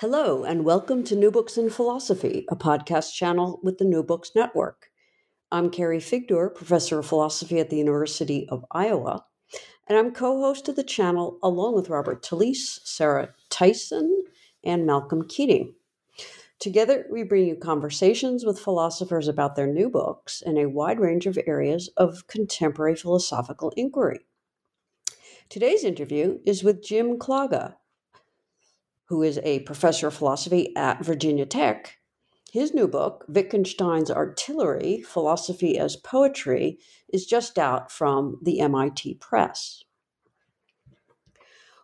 Hello, and welcome to New Books in Philosophy, a podcast channel with the New Books Network. I'm Carrie Figdor, professor of philosophy at the University of Iowa, and I'm co host of the channel along with Robert Talisse, Sarah Tyson, and Malcolm Keating. Together, we bring you conversations with philosophers about their new books in a wide range of areas of contemporary philosophical inquiry. Today's interview is with Jim Klagge, who is a professor of philosophy at Virginia Tech. His new book, Wittgenstein's Artillery Philosophy as Poetry, is just out from the MIT Press.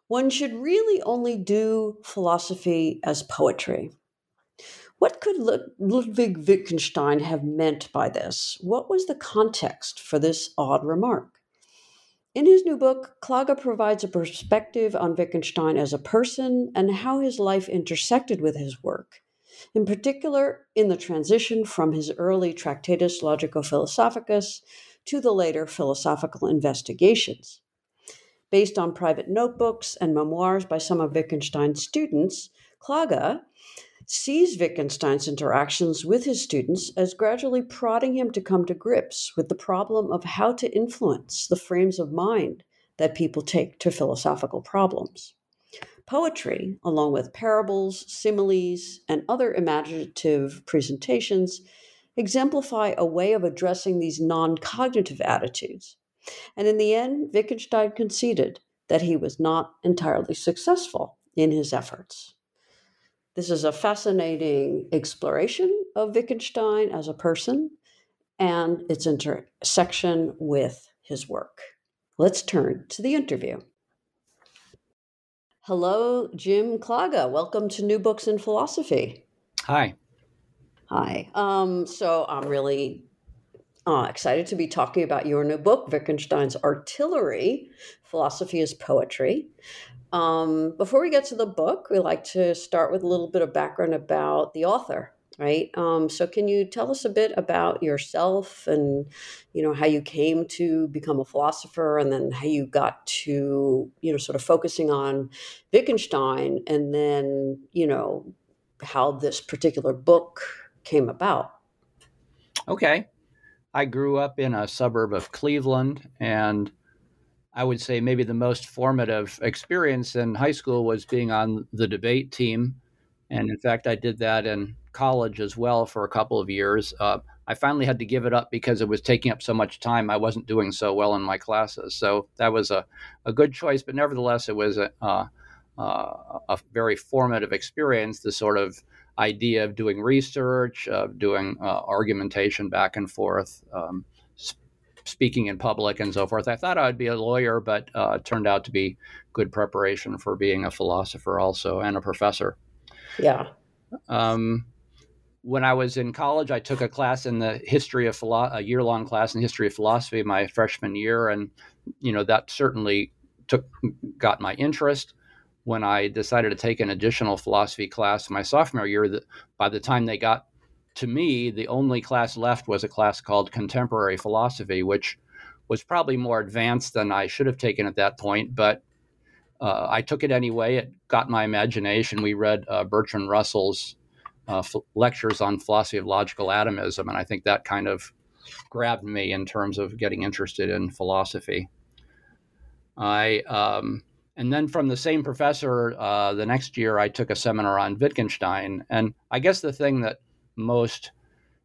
One should really only do philosophy as poetry. What could Ludwig Wittgenstein have meant by this? What was the context for this odd remark? In his new book, Klagge provides a perspective on Wittgenstein as a person and how his life intersected with his work, in particular in the transition from his early Tractatus Logico Philosophicus to the later philosophical investigations. Based on private notebooks and memoirs by some of Wittgenstein's students, Klagge sees Wittgenstein's interactions with his students as gradually prodding him to come to grips with the problem of how to influence the frames of mind that people take to philosophical problems. Poetry, along with parables, similes, and other imaginative presentations, exemplify a way of addressing these non cognitive attitudes. And in the end, Wittgenstein conceded that he was not entirely successful in his efforts. This is a fascinating exploration of Wittgenstein as a person and its intersection with his work. Let's turn to the interview. Hello, Jim Klagge. Welcome to New Books in Philosophy. Hi. Hi. Um, so I'm really uh, excited to be talking about your new book, Wittgenstein's Artillery Philosophy is Poetry. Um, before we get to the book, we like to start with a little bit of background about the author, right? Um, so, can you tell us a bit about yourself and you know how you came to become a philosopher, and then how you got to you know sort of focusing on Wittgenstein, and then you know how this particular book came about? Okay, I grew up in a suburb of Cleveland and I would say maybe the most formative experience in high school was being on the debate team. And in fact, I did that in college as well for a couple of years. Uh, I finally had to give it up because it was taking up so much time. I wasn't doing so well in my classes. So that was a, a good choice, but nevertheless, it was a, a very formative experience, the sort of idea of doing research, of doing uh, argumentation back and forth. Um, speaking in public and so forth. I thought I'd be a lawyer, but uh, turned out to be good preparation for being a philosopher also and a professor. Yeah. Um, when I was in college, I took a class in the history of philo- a year long class in history of philosophy my freshman year, and you know that certainly took got my interest. When I decided to take an additional philosophy class my sophomore year, that by the time they got to me, the only class left was a class called Contemporary Philosophy, which was probably more advanced than I should have taken at that point, but uh, I took it anyway. It got my imagination. We read uh, Bertrand Russell's uh, f- lectures on philosophy of logical atomism, and I think that kind of grabbed me in terms of getting interested in philosophy. I um, and then from the same professor, uh, the next year, I took a seminar on Wittgenstein. And I guess the thing that most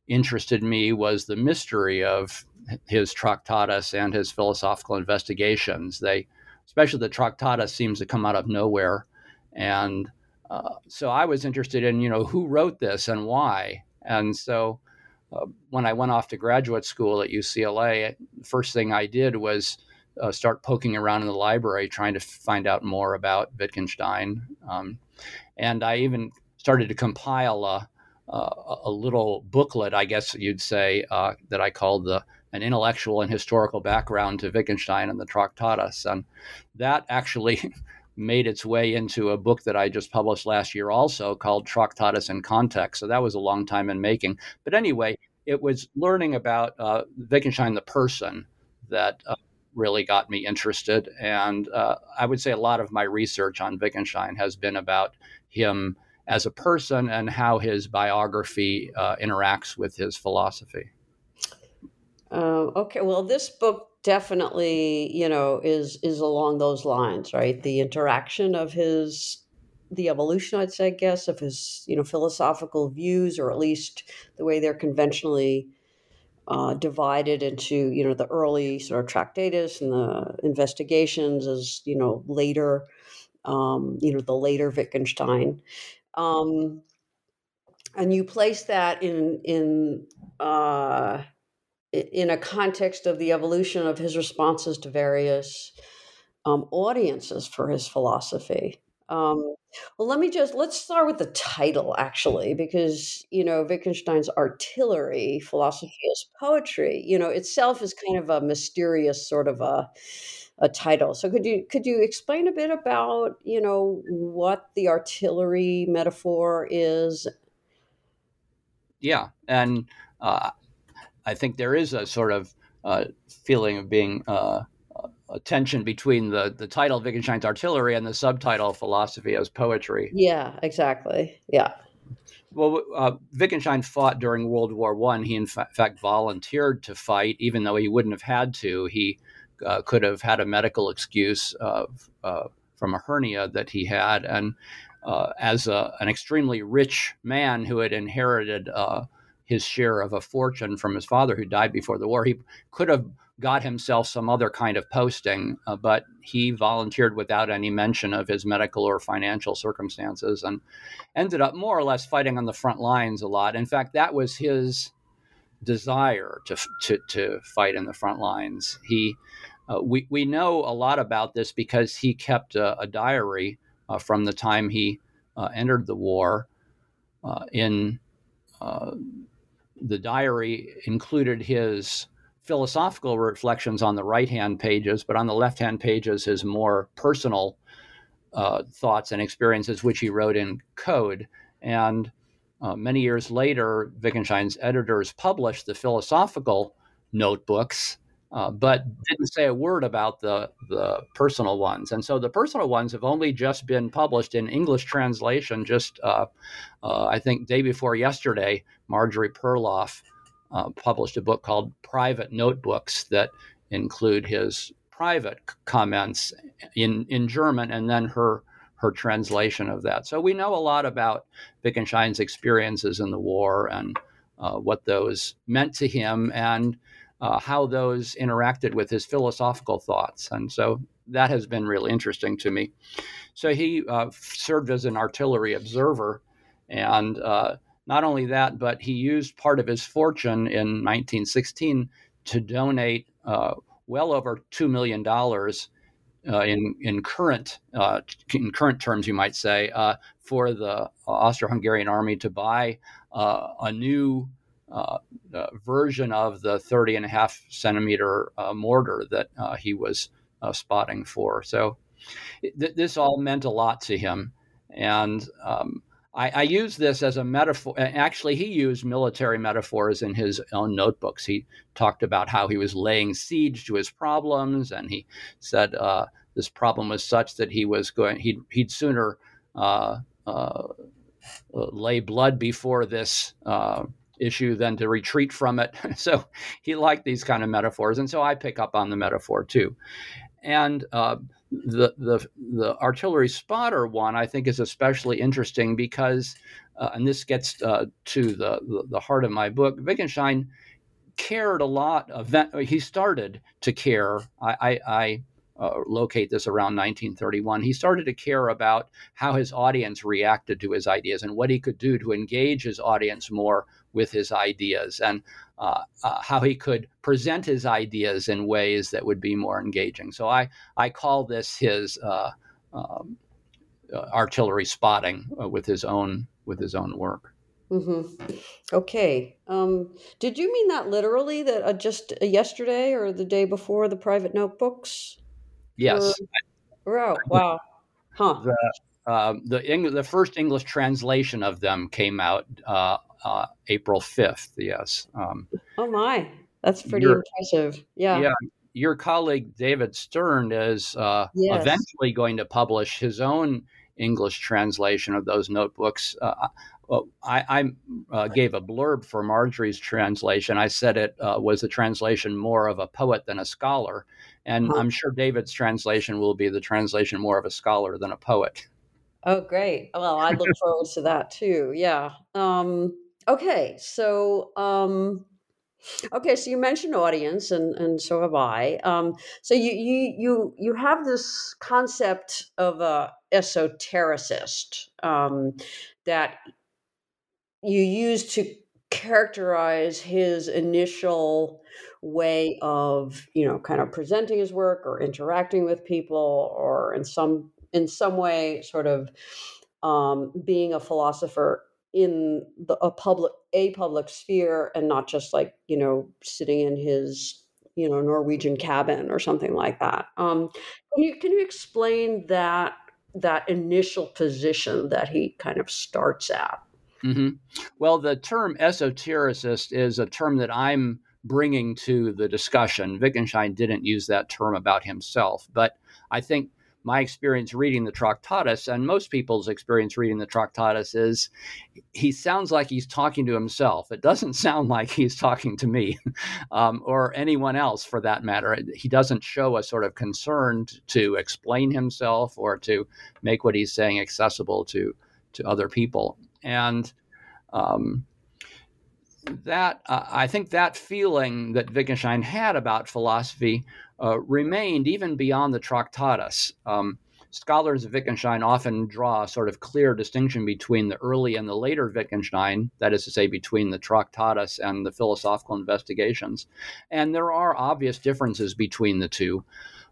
interested me was the mystery of his Tractatus and his philosophical investigations. They, especially the Tractatus, seems to come out of nowhere, and uh, so I was interested in you know who wrote this and why. And so uh, when I went off to graduate school at UCLA, the first thing I did was uh, start poking around in the library trying to find out more about Wittgenstein. Um, and I even started to compile a, a, a, little booklet, I guess you'd say, uh, that I called the an intellectual and historical background to Wittgenstein and the Tractatus. And that actually made its way into a book that I just published last year, also called Tractatus in Context. So that was a long time in making. But anyway, it was learning about uh, Wittgenstein, the person, that uh, really got me interested. And uh, I would say a lot of my research on Wittgenstein has been about him as a person and how his biography uh, interacts with his philosophy. Uh, okay, well, this book definitely, you know, is is along those lines, right? The interaction of his the evolution, I'd say, I guess, of his, you know, philosophical views, or at least the way they're conventionally uh, divided into you know the early sort of tractatus and the investigations as you know later um, you know the later Wittgenstein, um, and you place that in in uh, in a context of the evolution of his responses to various um, audiences for his philosophy. Um, well, let me just let's start with the title actually, because you know Wittgenstein's artillery philosophy is poetry. You know itself is kind of a mysterious sort of a a title. So could you could you explain a bit about you know what the artillery metaphor is? Yeah, and uh, I think there is a sort of uh, feeling of being uh, a tension between the the title Wittgenstein's Artillery and the subtitle Philosophy as Poetry. Yeah, exactly. Yeah. Well, uh, Wittgenstein fought during World War One. He, in fa- fact, volunteered to fight, even though he wouldn't have had to. He uh, could have had a medical excuse uh, from a hernia that he had, and uh, as a, an extremely rich man who had inherited uh, his share of a fortune from his father, who died before the war, he could have got himself some other kind of posting, uh, but he volunteered without any mention of his medical or financial circumstances and ended up more or less fighting on the front lines a lot. In fact, that was his desire to, to, to fight in the front lines. He, uh, we, we know a lot about this because he kept a, a diary uh, from the time he uh, entered the war. Uh, in uh, the diary included his philosophical reflections on the right hand pages, but on the left hand pages, his more personal uh, thoughts and experiences, which he wrote in code. And uh, many years later, Wittgenstein's editors published the philosophical notebooks, uh, but didn't say a word about the, the personal ones. And so the personal ones have only just been published in English translation, just uh, uh, I think day before yesterday. Marjorie Perloff uh, published a book called Private Notebooks that include his private comments in, in German and then her her translation of that. So we know a lot about Wittgenstein's experiences in the war and uh, what those meant to him and uh, how those interacted with his philosophical thoughts. And so that has been really interesting to me. So he uh, served as an artillery observer and uh, not only that, but he used part of his fortune in 1916 to donate uh, well over two million dollars uh, in in current uh, in current terms, you might say, uh, for the Austro-Hungarian army to buy uh, a new uh, version of the 30 and a half centimeter mortar that he was spotting for. So th- this all meant a lot to him, and um, I, I, use this as a metaphor. Actually, he used military metaphors in his own notebooks. He talked about how he was laying siege to his problems, and he said uh, this problem was such that he was going. He'd, he'd sooner uh, uh, lay blood before this uh, issue than to retreat from it. so he liked these kind of metaphors, and so I pick up on the metaphor too. And uh, the the the artillery spotter one I think is especially interesting because, uh, and this gets uh, to the, the, the heart of my book. Wittgenstein cared a lot. Of, he started to care. I, I, I uh, locate this around 1931. He started to care about how his audience reacted to his ideas and what he could do to engage his audience more with his ideas and uh, uh, how he could present his ideas in ways that would be more engaging. So I, I call this his uh, um, uh, artillery spotting uh, with his own with his own work. Mm-hmm. Okay. Um, did you mean that literally? That uh, just yesterday or the day before the private notebooks? Yes. Or, oh, wow. Huh. The, um, the, Eng- the first English translation of them came out uh, uh, April 5th, yes. Um, oh, my. That's pretty your, impressive. Yeah. Yeah. Your colleague David Stern is uh, yes. eventually going to publish his own English translation of those notebooks. Uh, well, I, I uh, gave a blurb for Marjorie's translation. I said it uh, was a translation more of a poet than a scholar. And huh. I'm sure David's translation will be the translation more of a scholar than a poet. Oh, great. Well, I look forward to that too. Yeah. Um, okay. So, um, okay. So you mentioned audience and, and so have I. Um, so you, you, you, you have this concept of a esotericist, um, that you use to characterize his initial way of you know kind of presenting his work or interacting with people or in some in some way sort of um, being a philosopher in the, a public a public sphere and not just like you know sitting in his you know Norwegian cabin or something like that. Um, can you can you explain that that initial position that he kind of starts at? Mm-hmm. Well, the term esotericist is a term that I'm bringing to the discussion. Wittgenstein didn't use that term about himself, but I think my experience reading the Tractatus and most people's experience reading the Tractatus is he sounds like he's talking to himself. It doesn't sound like he's talking to me um, or anyone else for that matter. He doesn't show a sort of concern to explain himself or to make what he's saying accessible to, to other people. And um, that uh, I think that feeling that Wittgenstein had about philosophy uh, remained even beyond the Tractatus. Um, scholars of Wittgenstein often draw a sort of clear distinction between the early and the later Wittgenstein, that is to say, between the Tractatus and the philosophical investigations. And there are obvious differences between the two.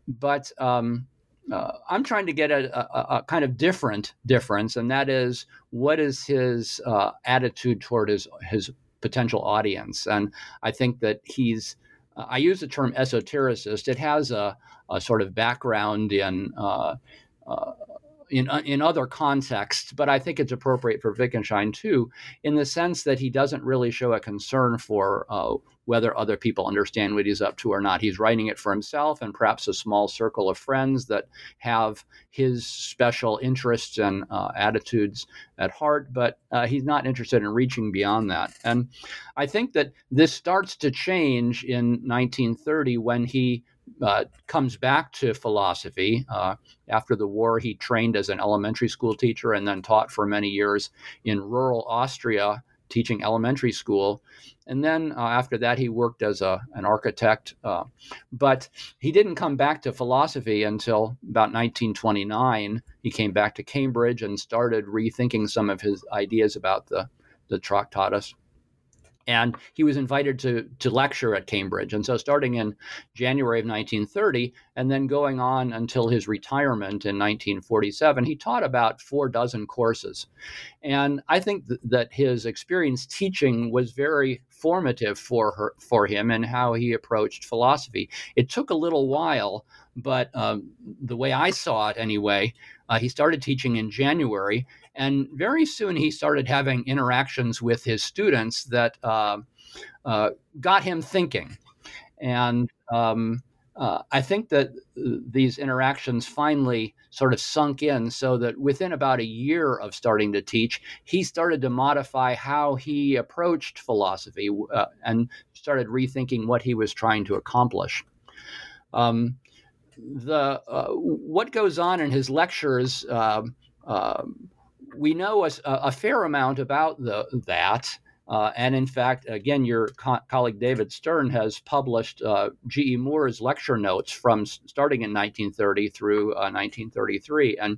But um, uh, I'm trying to get a, a, a, kind of different difference, and that is what is his uh, attitude toward his his potential audience. And I think that he's uh, I use the term esotericist. It has a, a sort of background in uh, uh, in, uh, in other contexts, but I think it's appropriate for Wittgenstein too, in the sense that he doesn't really show a concern for uh, whether other people understand what he's up to or not. He's writing it for himself and perhaps a small circle of friends that have his special interests and uh, attitudes at heart, but uh, he's not interested in reaching beyond that. And I think that this starts to change in 1930 when he uh, comes back to philosophy. Uh, after the war, he trained as an elementary school teacher and then taught for many years in rural Austria, teaching elementary school. And then uh, after that, he worked as a, an architect. Uh, but he didn't come back to philosophy until about 1929. He came back to Cambridge and started rethinking some of his ideas about the, the Tractatus and he was invited to to lecture at Cambridge. And so, starting in January of 1930, and then going on until his retirement in 1947, he taught about four dozen courses. And I think th- that his experience teaching was very formative for her for him and how he approached philosophy. It took a little while, but um, the way I saw it anyway, uh, he started teaching in January, and very soon he started having interactions with his students that uh, uh, got him thinking. And um, uh, I think that these interactions finally sort of sunk in so that within about a year of starting to teach, he started to modify how he approached philosophy uh, and started rethinking what he was trying to accomplish. Um, the uh, what goes on in his lectures, um, um, we know a, a, fair amount about the, that. Uh, and in fact, again, your co- colleague David Stern has published uh, G.E. Moore's lecture notes from starting in 1930 through uh, 1933. And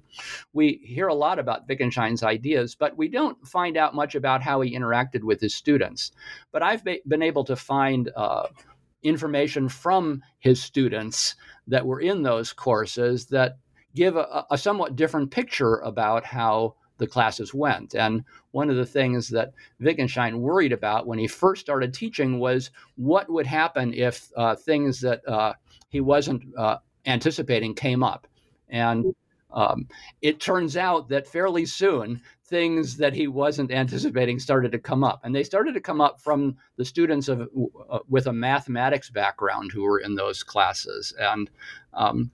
we hear a lot about Wittgenstein's ideas, but we don't find out much about how he interacted with his students. But I've be- been able to find uh, information from his students that were in those courses that give a, a somewhat different picture about how the classes went. And one of the things that Wittgenstein worried about when he first started teaching was what would happen if uh, things that uh, he wasn't uh, anticipating came up. And um, it turns out that fairly soon, things that he wasn't anticipating started to come up, and they started to come up from the students of uh, with a mathematics background who were in those classes. And um,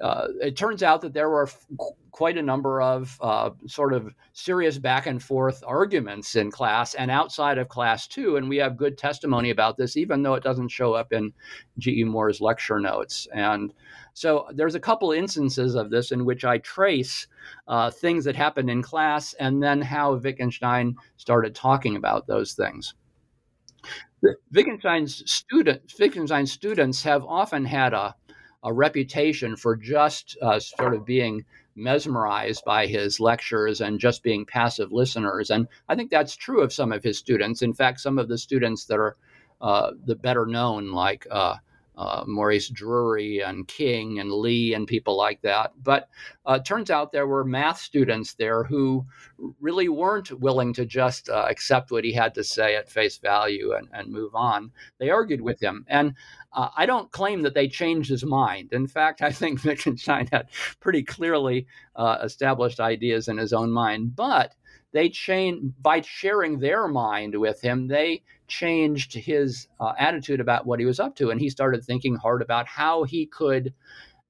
uh, it turns out that there were f- quite a number of uh, sort of serious back and forth arguments in class and outside of class too. And we have good testimony about this, even though it doesn't show up in G.E. Moore's lecture notes. And so there's a couple instances of this in which I trace uh, things that happened in class and then how Wittgenstein started talking about those things. Wittgenstein's student, Wittgenstein's students have often had a a reputation for just uh, sort of being mesmerized by his lectures and just being passive listeners. And I think that's true of some of his students. In fact, some of the students that are uh, the better known, like uh, uh, Maurice Drury and King and Lee and people like that. But uh, turns out there were math students there who really weren't willing to just uh, accept what he had to say at face value and, and move on. They argued with him. And uh, I don't claim that they changed his mind. In fact, I think Wittgenstein had pretty clearly uh, established ideas in his own mind. But they changed by sharing their mind with him they changed his uh, attitude about what he was up to and he started thinking hard about how he could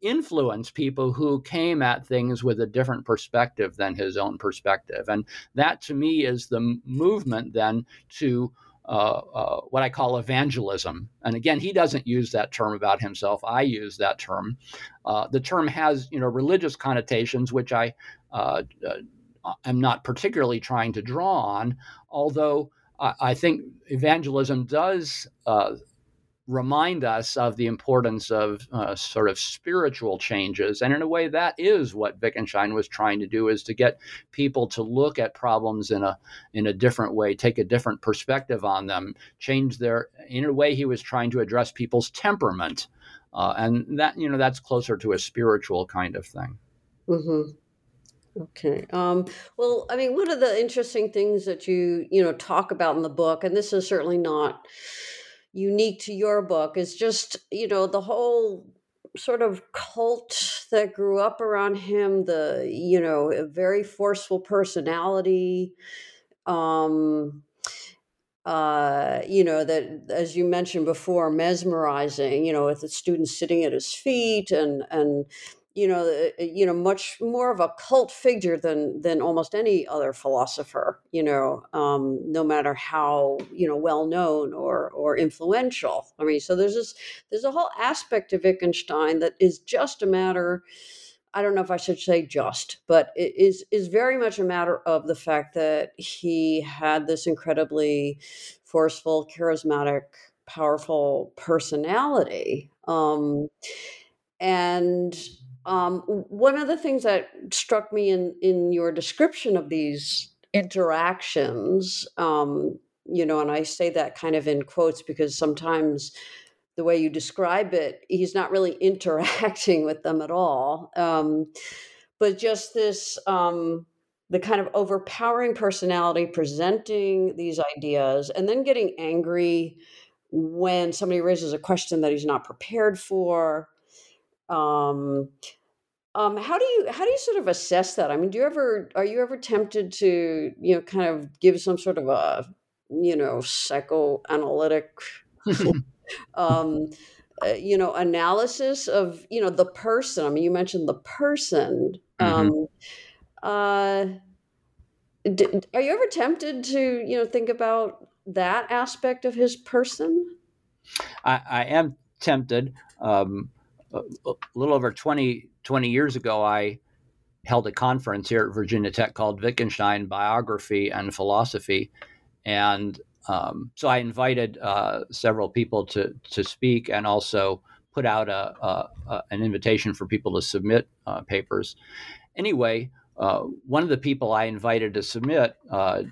influence people who came at things with a different perspective than his own perspective and that to me is the movement then to what I call evangelism. And again, he doesn't use that term about himself. I use that term. Uh, the term has, you know, religious connotations, which I uh, uh, am not particularly trying to draw on, although I, I think evangelism does uh, remind us of the importance of uh, sort of spiritual changes and in a way that is what wittgenstein was trying to do is to get people to look at problems in a in a different way take a different perspective on them change their in a way he was trying to address people's temperament uh, and that you know that's closer to a spiritual kind of thing mm-hmm. Okay. Um, well, I mean, one of the interesting things that you you know talk about in the book, and this is certainly not unique to your book, is just you know the whole sort of cult that grew up around him. The you know a very forceful personality. Um, uh, you know that as you mentioned before, mesmerizing. You know, with the students sitting at his feet and and you know, uh, you know, much more of a cult figure than than almost any other philosopher. You know, um, no matter how you know well known or or influential. I mean, so there's this there's a whole aspect of Wittgenstein that is just a matter. I don't know if I should say just, but it is is very much a matter of the fact that he had this incredibly forceful, charismatic, powerful personality. Um, and um, one of the things that struck me in in your description of these interactions, um, you know, and I say that kind of in quotes because sometimes the way you describe it, he's not really interacting with them at all. Um, but just this, um, the kind of overpowering personality presenting these ideas and then getting angry when somebody raises a question that he's not prepared for um, um, how do you how do you sort of assess that? I mean, do you ever are you ever tempted to you know kind of give some sort of a you know psychoanalytic um, uh, you know analysis of you know the person? I mean, you mentioned the person. Mm-hmm. Um, uh, d- are you ever tempted to you know think about that aspect of his person? I, I am tempted. Um, a, little over 20, 20 years ago, I held a conference here at Virginia Tech called Wittgenstein Biography and Philosophy. And um, so I invited uh, several people to, to speak and also put out a, a, a an invitation for people to submit uh, papers. Anyway, uh, one of the people I invited to submit uh,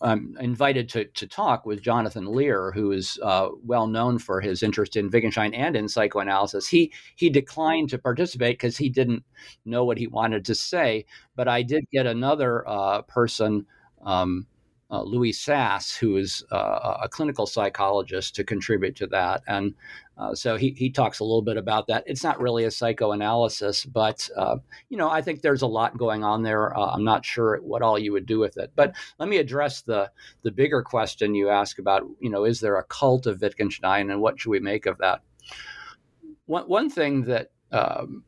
I'm invited to, to talk with Jonathan Lear, who is uh, well known for his interest in Wittgenstein and in psychoanalysis. He he declined to participate because he didn't know what he wanted to say. But I did get another uh, person um, uh, Louis Sass, who is uh, a clinical psychologist, to contribute to that. And uh, so he, he talks a little bit about that. It's not really a psychoanalysis, but uh, you know I think there's a lot going on there. Uh, I'm not sure what all you would do with it, but let me address the the bigger question you ask about. You know, is there a cult of Wittgenstein, and what should we make of that? One one thing that um,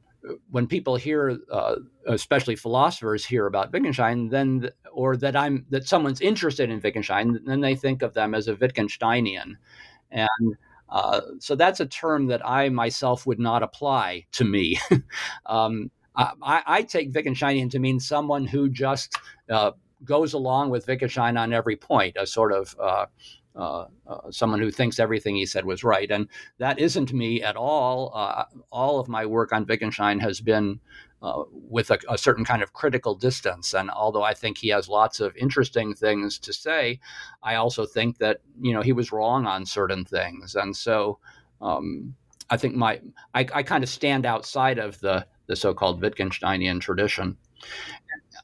when people hear, uh, especially philosophers, hear about Wittgenstein, then or that I'm that someone's interested in Wittgenstein, then they think of them as a Wittgensteinian, and uh, so that's a term that I myself would not apply to me. um, I, I, take Wittgensteinian to mean someone who just uh, goes along with Wittgenstein on every point, a sort of uh, uh, someone who thinks everything he said was right. And that isn't me at all. Uh, all of my work on Wittgenstein has been uh, with a, a, certain kind of critical distance. And although I think he has lots of interesting things to say, I also think that you know he was wrong on certain things. And so um, I think my I, I kind of stand outside of the the so-called Wittgensteinian tradition.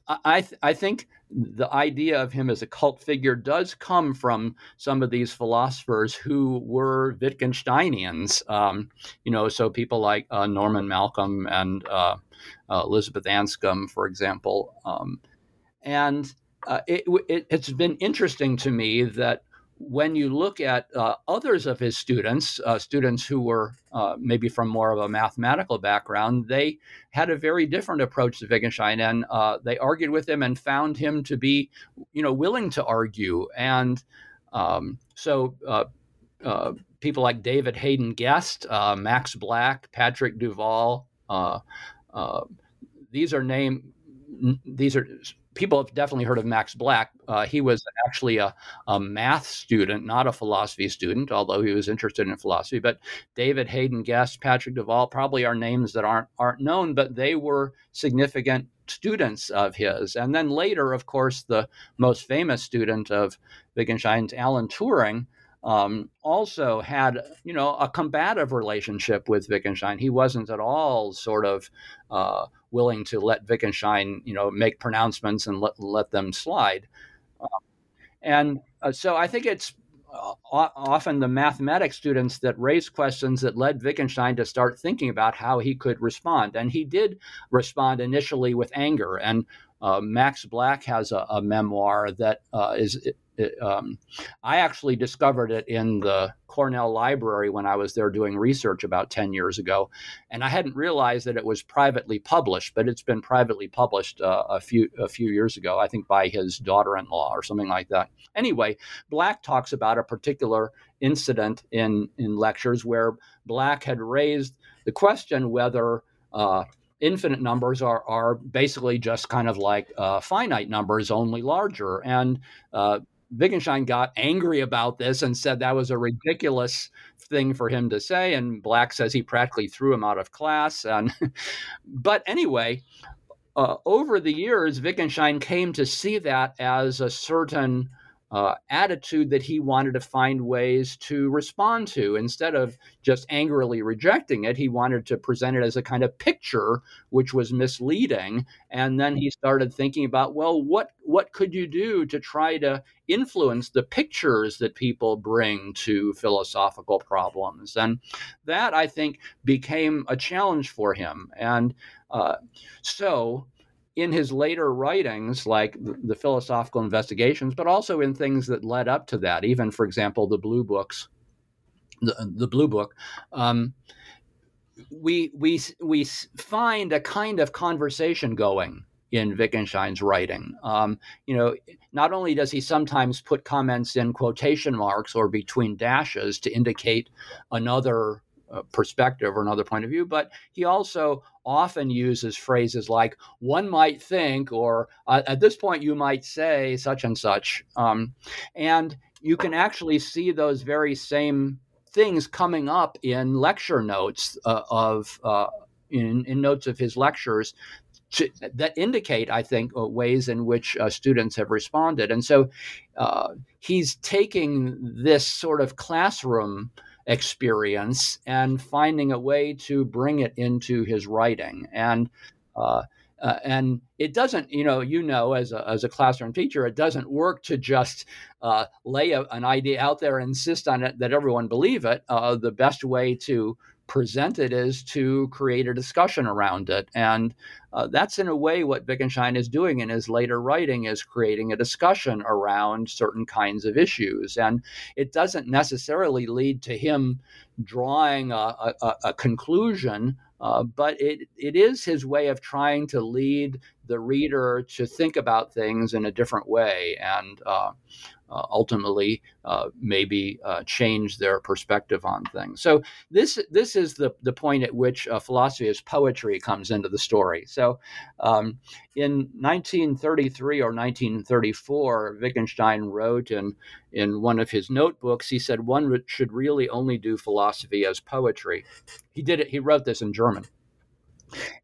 I th- I think the idea of him as a cult figure does come from some of these philosophers who were Wittgensteinians. Um, you know, so people like uh, Norman Malcolm and uh, uh, Elizabeth Anscombe, for example. Um, and uh, it, it, it's been interesting to me that when you look at uh, others of his students, uh, students who were uh, maybe from more of a mathematical background, they had a very different approach to Wittgenstein, and uh, they argued with him and found him to be, you know, willing to argue. And um, so, uh, uh, people like David Haden Guest, Max Black, Patrick Du Val, these are named. These are people have definitely heard of Max Black. Uh, he was actually a, a, math student, not a philosophy student, although he was interested in philosophy. But David Haden Guest, Patrick Du Val, probably are names that aren't aren't known, but they were significant students of his. And then later, of course, the most famous student of Wittgenstein's, Alan Turing. Um, also had you know a combative relationship with Wittgenstein. He wasn't at all sort of uh, willing to let Wittgenstein, you know, make pronouncements and let, let them slide. Um, and uh, so I think it's uh, often the mathematics students that raised questions that led Wittgenstein to start thinking about how he could respond. And he did respond initially with anger. And uh, Max Black has a, a memoir that uh, is it, um, I actually discovered it in the Cornell Library when I was there doing research about 10 years ago. And I hadn't realized that it was privately published, but it's been privately published uh, a, few, a few years ago, I think by his daughter in law or something like that. Anyway, Black talks about a particular incident in, in lectures where Black had raised the question whether. Uh, infinite numbers are, are basically just kind of like uh, finite numbers, only larger. And uh, Wittgenstein got angry about this and said that was a ridiculous thing for him to say. And Black says he practically threw him out of class. And but anyway, uh, over the years, Wittgenstein came to see that as a certain uh, attitude that he wanted to find ways to respond to. Instead of just angrily rejecting it, he wanted to present it as a kind of picture, which was misleading. And then he started thinking about, well, what what could you do to try to influence the pictures that people bring to philosophical problems? And that I think became a challenge for him. And uh, so in his later writings, like the, the, philosophical investigations, but also in things that led up to that, even, for example, the Blue Books, the, the Blue Book, um, we, we, we find a kind of conversation going in Wittgenstein's writing. Um, you know, not only does he sometimes put comments in quotation marks or between dashes to indicate another uh, perspective or another point of view, but he also often uses phrases like "one might think" or uh, "at this point you might say such and such," um, and you can actually see those very same things coming up in lecture notes uh, of uh, in, in notes of his lectures to, that indicate, I think, uh, ways in which uh, students have responded. And so uh, he's taking this sort of classroom experience and finding a way to bring it into his writing. And uh, uh, and it doesn't, you know, you know, as a, as a classroom teacher, it doesn't work to just uh, lay a, an idea out there and insist on it that everyone believe it. Uh, the best way to present it is to create a discussion around it. And uh, that's in a way what Wittgenstein is doing in his later writing is creating a discussion around certain kinds of issues. And it doesn't necessarily lead to him drawing a, a, a conclusion, uh, but it, it is his way of trying to lead the reader to think about things in a different way. And uh, uh, ultimately uh, maybe uh, change their perspective on things. So this this is the the point at which philosophy as poetry comes into the story. So um, in 1933 or 1934, Wittgenstein wrote in in one of his notebooks. He said one should really only do philosophy as poetry. He did it. He wrote this in German,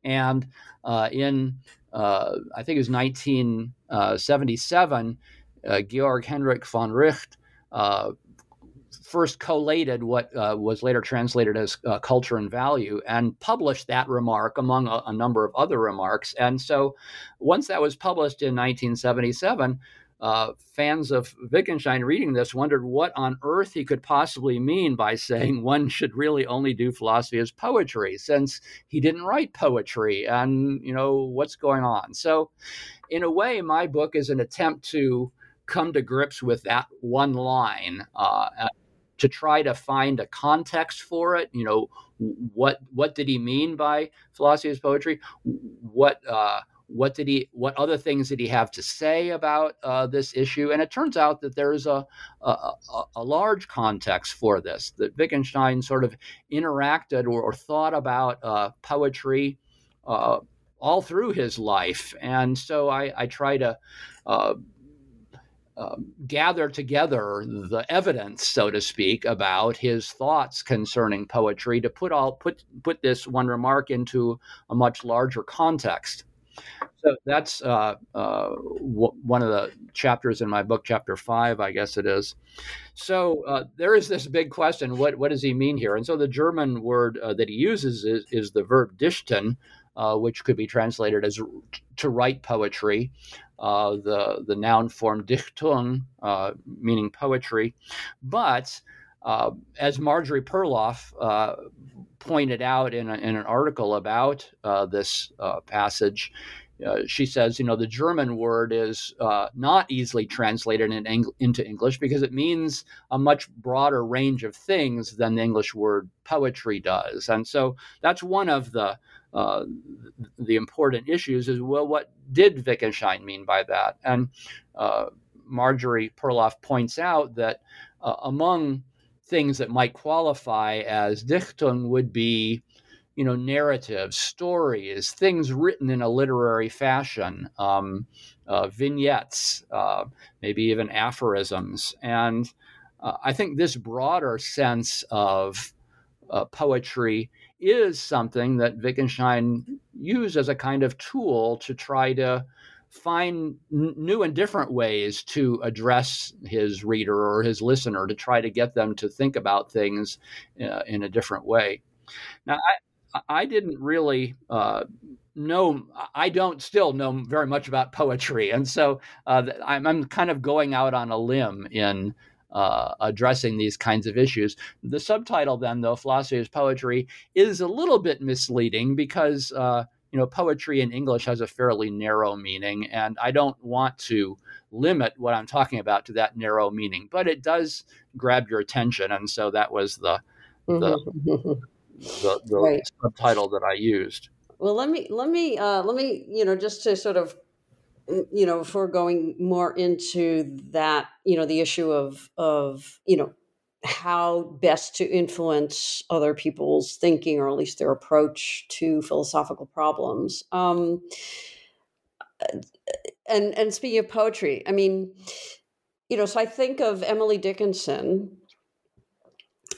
and uh, in uh, I think it was 1977 uh, Georg Henrik von Wright uh, first collated what uh, was later translated as uh, culture and value and published that remark among a, a, number of other remarks. And so once that was published in 1977, uh, fans of Wittgenstein reading this wondered what on earth he could possibly mean by saying one should really only do philosophy as poetry, since he didn't write poetry, and you know what's going on. So, in a way, my book is an attempt to come to grips with that one line uh, to try to find a context for it. You know, what what did he mean by philosophy as poetry? What uh, what did he what other things did he have to say about uh, this issue and it turns out that there's a, a, a, large context for this that wittgenstein sort of interacted or, or thought about uh, poetry uh, all through his life and so i, I try to uh, um, gather together the evidence, so to speak, about his thoughts concerning poetry to put all put put this one remark into a much larger context. So that's uh, uh, w- one of the chapters in my book, chapter five, I guess it is. So uh, there is this big question: what what does he mean here? And so the German word uh, that he uses is, is the verb dichten, uh, which could be translated as to write poetry uh, the the noun form Dichtung, meaning poetry, but uh, as Marjorie Perloff uh, pointed out in, a, in, an article about uh, this uh, she says, you know, the German word is not easily translated in Eng- into English because it means a much broader range of things than the English word poetry does, and so that's one of the uh, the important issues is well, what did Wittgenstein mean by that? And uh, Marjorie Perloff points out that uh, among things that might qualify as Dichtung would be, you know, narratives, stories, things written in a literary fashion, um, uh, vignettes, uh, maybe even aphorisms. And I think this broader sense of poetry is something that Wittgenstein used as a kind of tool to try to find n- new and different ways to address his reader or his listener to try to get them to think about things uh, in a different way. Now, I, I didn't really uh, know, I don't still know very much about poetry. And so uh, I'm, I'm, kind of going out on a limb in uh, addressing these kinds of issues. The subtitle, then, though, Philosophy is Poetry, is a little bit misleading because, uh, you know, poetry in English has a fairly narrow meaning, and I don't want to limit what I'm talking about to that narrow meaning, but it does grab your attention. And so that was the, the, mm-hmm. the, the right. subtitle that I used. Well, let me let me uh, let me you know just to sort of you know, we're going more into that, you know, the issue of of you know how best to influence other people's thinking or at least their approach to philosophical problems. Um, and and speaking of poetry, I mean, you know, so I think of Emily Dickinson,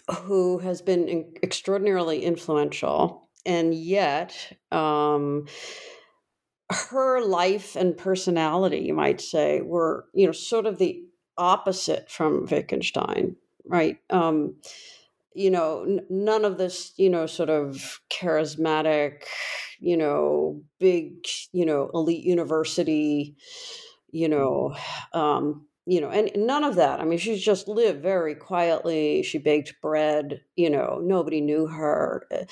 who has been extraordinarily influential, and yet um, her life and personality, you might say, were you know sort of the opposite from Wittgenstein, right? Um, you know, n- none of this, you know, sort of charismatic, you know, big, you know, elite university, you know, um, you know, and none of that. I mean, she just lived very quietly. She baked bread. You know, nobody knew her, eh,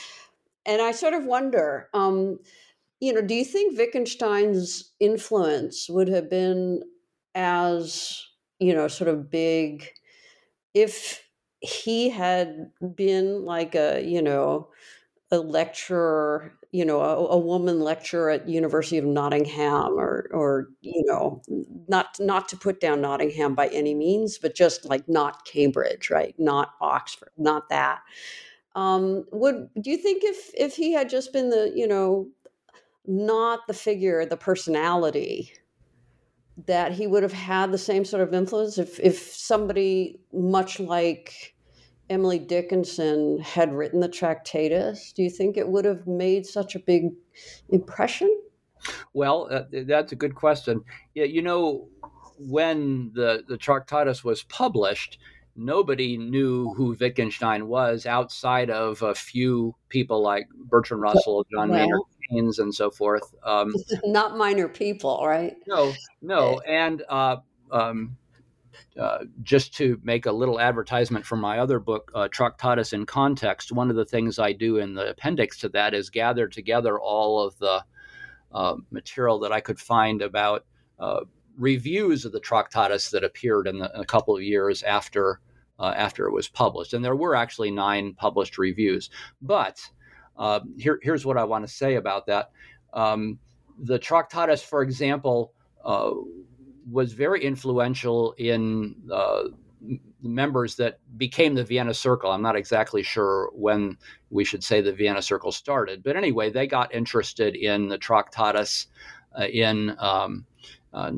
and I sort of wonder, um, you know, do you think Wittgenstein's influence would have been as, you know, sort of big if he had been like a, you know, a lecturer, you know, a, a, woman lecturer at University of Nottingham, or, or you know, not not to put down Nottingham by any means, but just like not Cambridge, right? Not Oxford, not that. Um, would do you think if if he had just been the, you know, not the figure, the personality, that he would have had the same sort of influence if if somebody much like Emily Dickinson had written the Tractatus, do you think it would have made such a big impression? Well, uh, that's a good question. Yeah, you know, when the, the Tractatus was published, nobody knew who Wittgenstein was outside of a few people like Bertrand Russell, John well, Maynard Keynes, and so forth. Um, not minor people, right? No, no. And uh, um, uh, just to make a little advertisement for my other book, uh, Tractatus in Context, one of the things I do in the appendix to that is gather together all of the uh, material that I could find about uh, reviews of the Tractatus that appeared in, the, in a couple of years after uh, after it was published, and there were actually nine published reviews. But here, here's what I want to say about that: um, the Tractatus, for example was very influential in uh, members that became the Vienna Circle. I'm not exactly sure when we should say the Vienna Circle started, but anyway, they got interested in the Tractatus uh, in um, uh,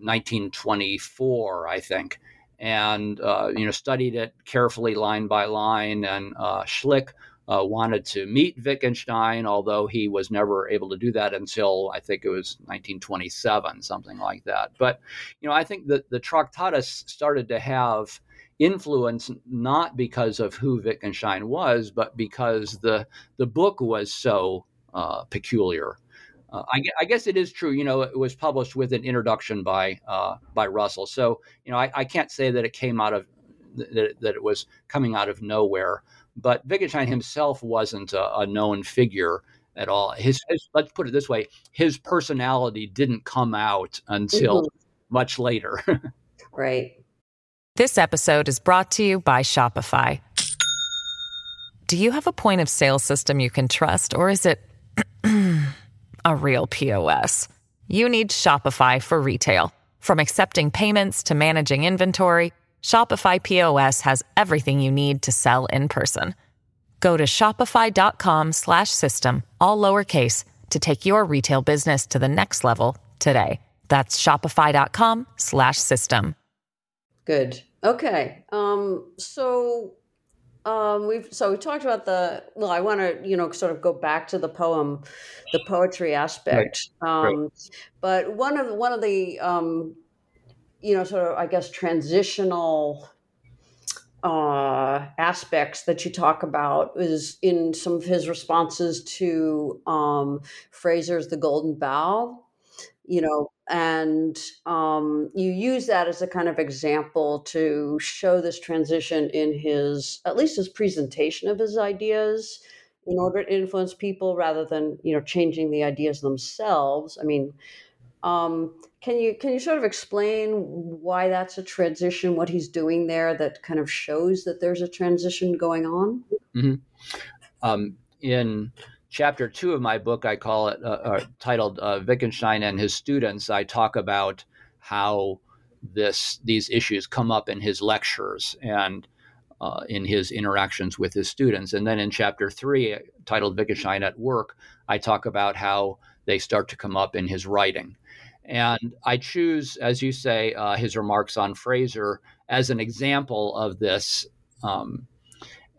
1924, I think, and uh, you know studied it carefully line by line. And uh, Schlick uh, wanted to meet Wittgenstein, although he was never able to do that until I think it was 1927, something like that. But you know, I think that the Tractatus started to have influence not because of who Wittgenstein was, but because the the book was so uh, peculiar. Uh, I, I, guess it is true. You know, it was published with an introduction by uh, by Russell. So you know, I, I, can't say that it came out of that, that it was coming out of nowhere. But Wittgenstein himself wasn't a, a known figure at all. His, his, let's put it this way: his personality didn't come out until mm-hmm. much later. right. This episode is brought to you by Shopify. Do you have a point of sale system you can trust, or is it a real POS? You need Shopify for retail, from accepting payments to managing inventory. Shopify POS has everything you need to sell in person. Go to shopify.com/system all lowercase to take your retail business to the next level today. That's shopify.com/system. Good. Okay. Um so um we've so we talked about the well I want to, you know, sort of go back to the poem, the poetry aspect. Right. Um right. but one of one of the um you know, sort of, I guess, transitional uh, aspects that you talk about is in some of his responses to um, Frazer's The Golden Bough, you know, and um, you use that as a kind of example to show this transition in his, at least his presentation of his ideas in order to influence people rather than, you know, changing the ideas themselves. I mean, um, can you can you sort of explain why that's a transition? What he's doing there that kind of shows that there's a transition going on? Mm-hmm. Um, in chapter two of my book, I call it uh, uh, titled uh, "Wittgenstein and His Students." I talk about how this these issues come up in his lectures and uh, in his interactions with his students. And then in chapter three, titled Wittgenstein at Work, I talk about how they start to come up in his writing. And I choose, as you say, uh, his remarks on Frazer as an example of this. Um,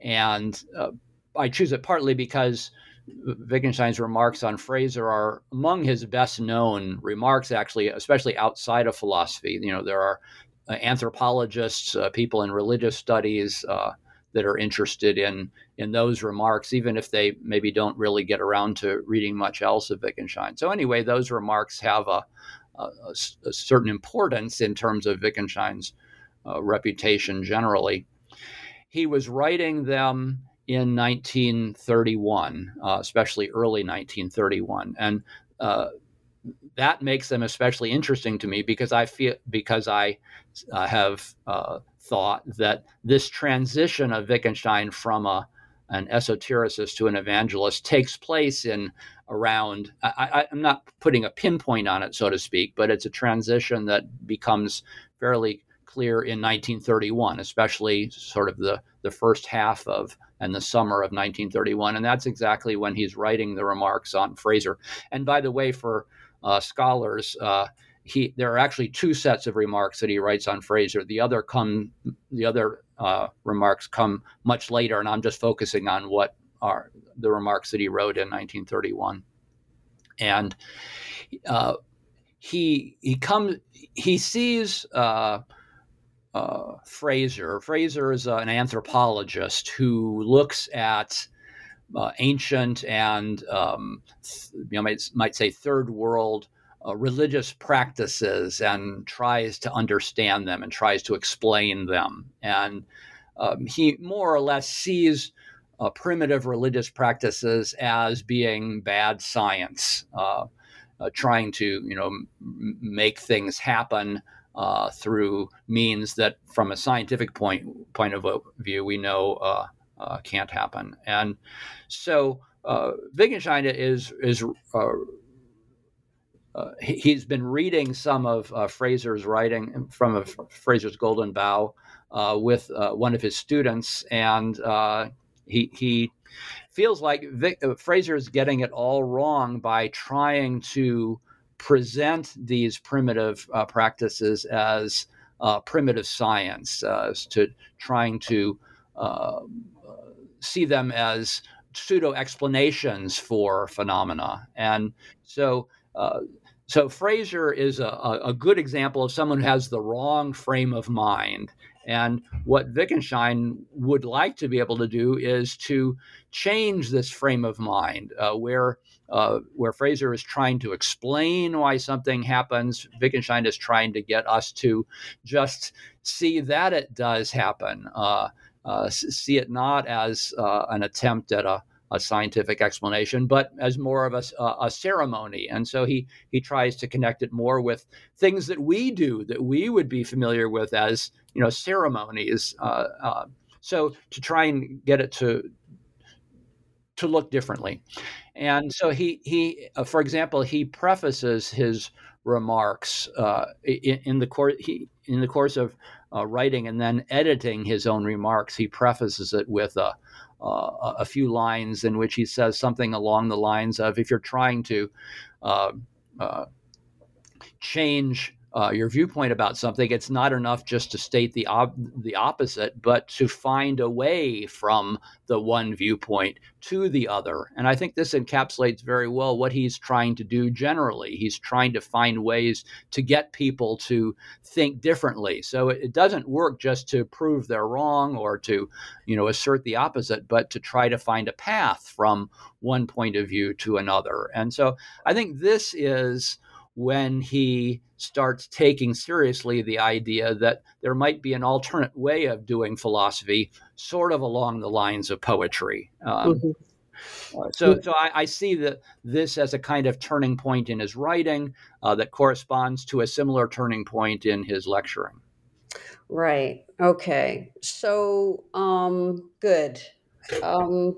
and uh, I choose it partly because Wittgenstein's remarks on Frazer are among his best known remarks, actually, especially outside of philosophy. You know, there are uh, anthropologists, uh, people in religious studies uh, that are interested in in those remarks, even if they maybe don't really get around to reading much else of Wittgenstein. So anyway, those remarks have a, a, a certain importance in terms of Wittgenstein's uh, reputation generally. He was writing them in 1931, uh, especially early 1931, and uh, that makes them especially interesting to me because I feel because I uh, have uh, thought that this transition of Wittgenstein from a an esotericist to an evangelist takes place in around I, am not putting a pinpoint on it so to speak but it's a transition that becomes fairly clear in 1931 especially sort of the the first half of and the summer of 1931 and that's exactly when he's writing the remarks on frazer. And by the way for uh, scholars uh, he there are actually two sets of remarks that he writes on Frazer. The other come the other uh, remarks come much later, and I'm just focusing on what are the remarks that he wrote in 1931. And uh, he he comes he sees uh, uh, Frazer. Frazer is an anthropologist who looks at uh, ancient and um, you know might, might say third world uh, religious practices and tries to understand them and tries to explain them. And um, he more or less sees uh, primitive religious practices as being bad science, uh, uh trying to you know m- make things happen uh, through means that, from a scientific point point of view, we know uh, can't happen. And so Wittgenstein is is uh, he, has been reading some of uh, Frazer's writing from a, Frazer's Golden Bough uh, with uh, one of his students, and uh, he he feels like Vic, uh, Frazer is getting it all wrong by trying to present these primitive practices as primitive science, as to trying to see them as pseudo explanations for phenomena, and so. Uh, so Frazer is a, a, good example of someone who has the wrong frame of mind. And what Wittgenstein would like to be able to do is to change this frame of mind, uh, where uh, where Frazer is trying to explain why something happens. Wittgenstein is trying to get us to just see that it does happen, uh, uh see it not as uh, an attempt at a a scientific explanation, but as more of a, a, ceremony. And so he he tries to connect it more with things that we do that we would be familiar with as you know ceremonies. Uh, uh, so to try and get it to to look differently, and so he he uh, for example he prefaces his remarks uh, in, in, the course he in the course of uh, writing and then editing his own remarks. He prefaces it with a uh, a few lines in which he says something along the lines of if you're trying to uh, uh, change uh, your viewpoint about something, it's not enough just to state the op- the opposite, but to find a way from the one viewpoint to the other. And I think this encapsulates very well what he's trying to do generally. He's trying to find ways to get people to think differently. So it, it doesn't work just to prove they're wrong or to, you know, assert the opposite, but to try to find a path from one point of view to another. And so I think this is when he starts taking seriously the idea that there might be an alternate way of doing philosophy, sort of along the lines of poetry. Um, mm-hmm. Uh, so, so I, I, see that this as a kind of turning point in his writing uh, that corresponds to a similar turning point in his lecturing. Right. Okay. So, um, good. Um,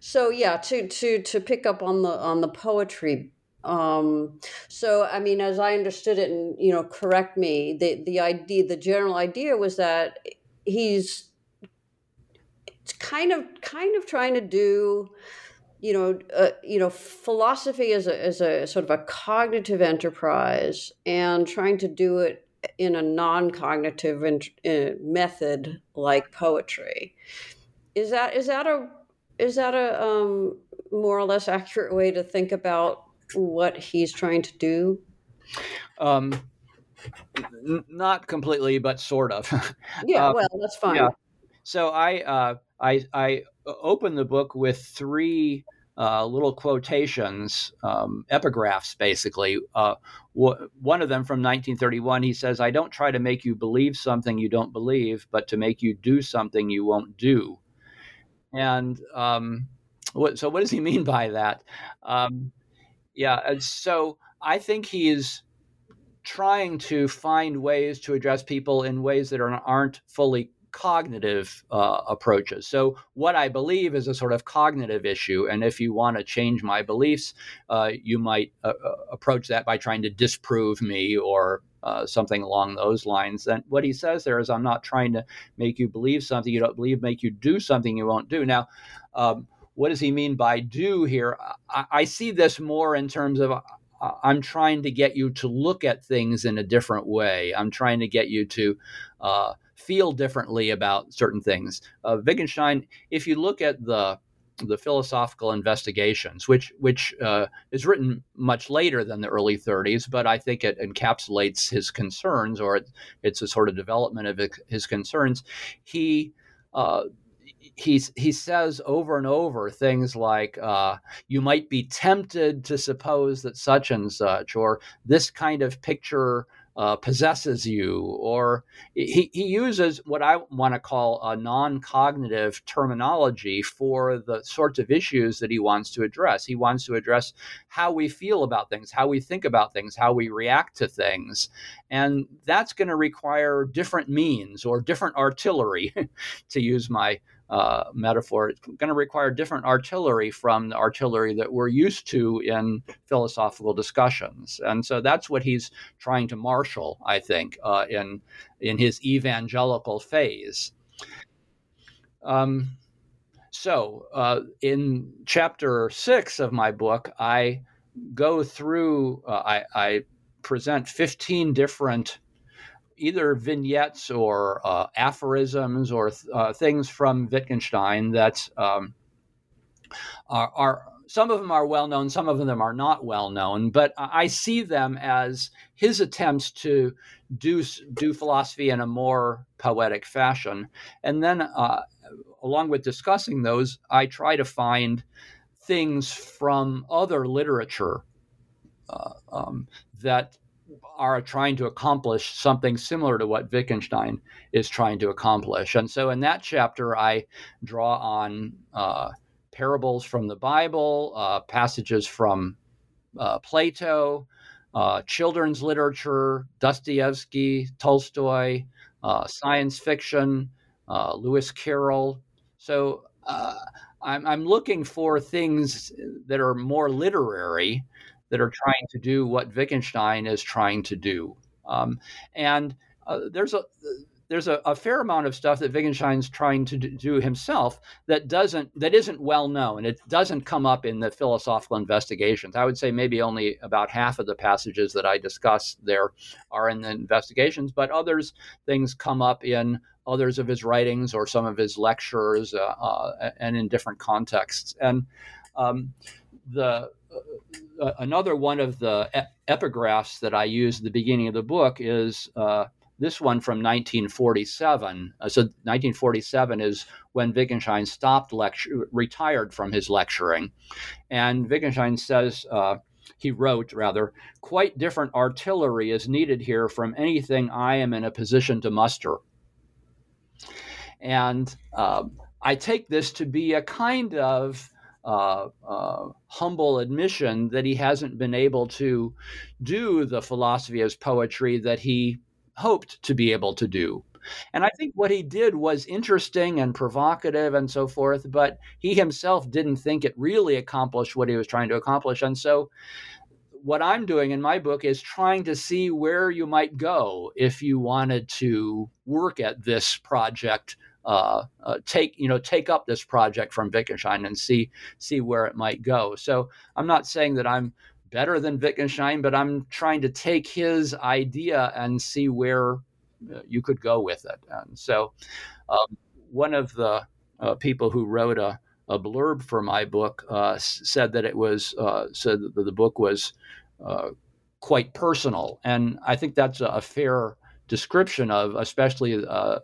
so yeah, to to to pick up on the on the poetry um, so, I mean, as I understood it, and you know, correct me. The the idea, the general idea was that he's kind of kind of trying to do you know, uh, you know, philosophy is a, is a sort of a cognitive enterprise, and trying to do it in a non-cognitive uh, method like poetry. Is that is that a is that a um, more or less accurate way to think about what he's trying to do? Um, n- not completely, but sort of. yeah, uh, well, that's fine. Yeah. So I uh, I I open the book with three uh, little quotations, um, epigraphs, basically. Uh, w- one of them from 1931, he says, I don't try to make you believe something you don't believe, but to make you do something you won't do. And um, what, so, what does he mean by that? Um, yeah, so I think he's trying to find ways to address people in ways that are, aren't fully cognitive uh, approaches. So, what I believe is a sort of cognitive issue. And if you want to change my beliefs, uh, you might uh, uh, approach that by trying to disprove me or uh, something along those lines. And what he says there is, I'm not trying to make you believe something you don't believe, make you do something you won't do. Now, um, what does he mean by do here? I, I see this more in terms of I'm trying to get you to look at things in a different way. I'm trying to get you to uh, feel differently about certain things. Uh, Wittgenstein, if you look at the the philosophical investigations, which which uh, is written much later than the early 30s, but I think it encapsulates his concerns, or it, it's a sort of development of his concerns. He uh, he he says over and over things like uh, you might be tempted to suppose that such and such, or this kind of picture uh, possesses you, or he, he uses what I want to call a non cognitive terminology for the sorts of issues that he wants to address. He wants to address how we feel about things, how we think about things, how we react to things. And that's going to require different means or different artillery, to use my uh, metaphor. It's going to require different artillery from the artillery that we're used to in philosophical discussions, and so that's what he's trying to marshal, I think, uh, in in his evangelical phase. Um, so, uh, in chapter six of my book, I go through. Uh, I, I present fifteen different either vignettes or uh, aphorisms or uh, things from Wittgenstein that um, are, are, some of them are well known, some of them are not well known, but I see them as his attempts to do do philosophy in a more poetic fashion, and then uh, along with discussing those, I try to find things from other literature uh, um, that are trying to accomplish something similar to what Wittgenstein is trying to accomplish. And so in that chapter, I draw on uh, parables from the Bible, uh, passages from uh, Plato, uh, children's literature, Dostoevsky, Tolstoy, uh, science fiction, uh, Lewis Carroll. So I'm, I'm looking for things that are more literary that are trying to do what Wittgenstein is trying to do. Um, and uh, there's a there's a, a, fair amount of stuff that Wittgenstein's trying to do himself that doesn't that isn't well known. It doesn't come up in the philosophical investigations. I would say maybe only about half of the passages that I discuss there are in the investigations, but others things come up in others of his writings or some of his lectures uh, uh, and in different contexts. And um, the another one of the epigraphs that I use at the beginning of the book is uh, this one from 1947. Uh, so 1947 is when Wittgenstein stopped lecture, retired from his lecturing, and Wittgenstein says. Uh, he wrote, rather, quite different artillery is needed here from anything I am in a position to muster. And um, I take this to be a kind of uh, uh, humble admission that he hasn't been able to do the philosophy as poetry that he hoped to be able to do. And I think what he did was interesting and provocative and so forth, but he himself didn't think it really accomplished what he was trying to accomplish. And so, what I'm doing in my book is trying to see where you might go if you wanted to work at this project uh, uh, take you know take up this project from Wittgenstein and see see where it might go. So I'm not saying that I'm better than Wittgenstein, but I'm trying to take his idea and see where uh, you could go with it. And so um, one of the uh, people who wrote a, a blurb for my book uh, said that it was said that the book was quite personal, and I think that's a, a fair description of, especially uh,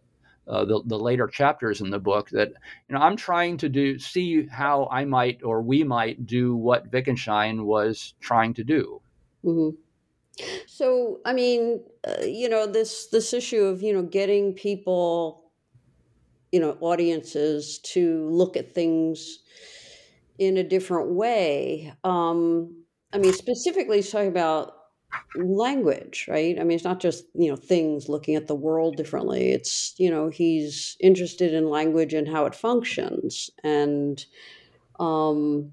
uh, the, the later chapters in the book that you know I'm trying to do see how I might or we might do what Wittgenstein was trying to do. Mm-hmm. So I mean, uh, you know this this issue of you know getting people, you know, audiences to look at things in a different way. Um, I mean, specifically talking about language, right? I mean, it's not just, you know, things looking at the world differently. It's, you know, he's interested in language and how it functions. And um,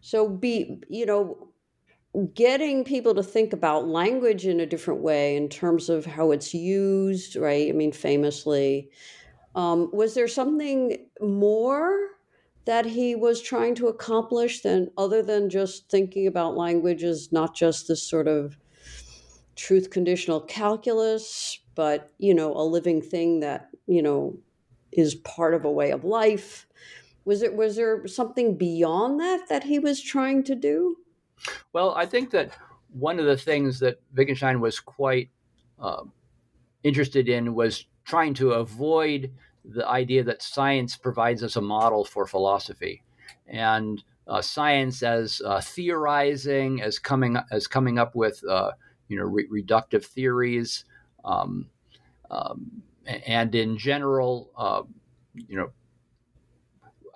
so be, you know, getting people to think about language in a different way in terms of how it's used, right? I mean, famously, um, was there something more that he was trying to accomplish than other than just thinking about language as not just this sort of truth conditional calculus but you know a living thing that you know is part of a way of life. Was it was there something beyond that that he was trying to do? Well i think that one of the things that wittgenstein was quite uh, interested in was trying to avoid the idea that science provides us a model for philosophy, and uh, science as uh, theorizing, as coming as coming up with uh, you know re- reductive theories, um, um, and in general, uh, you know.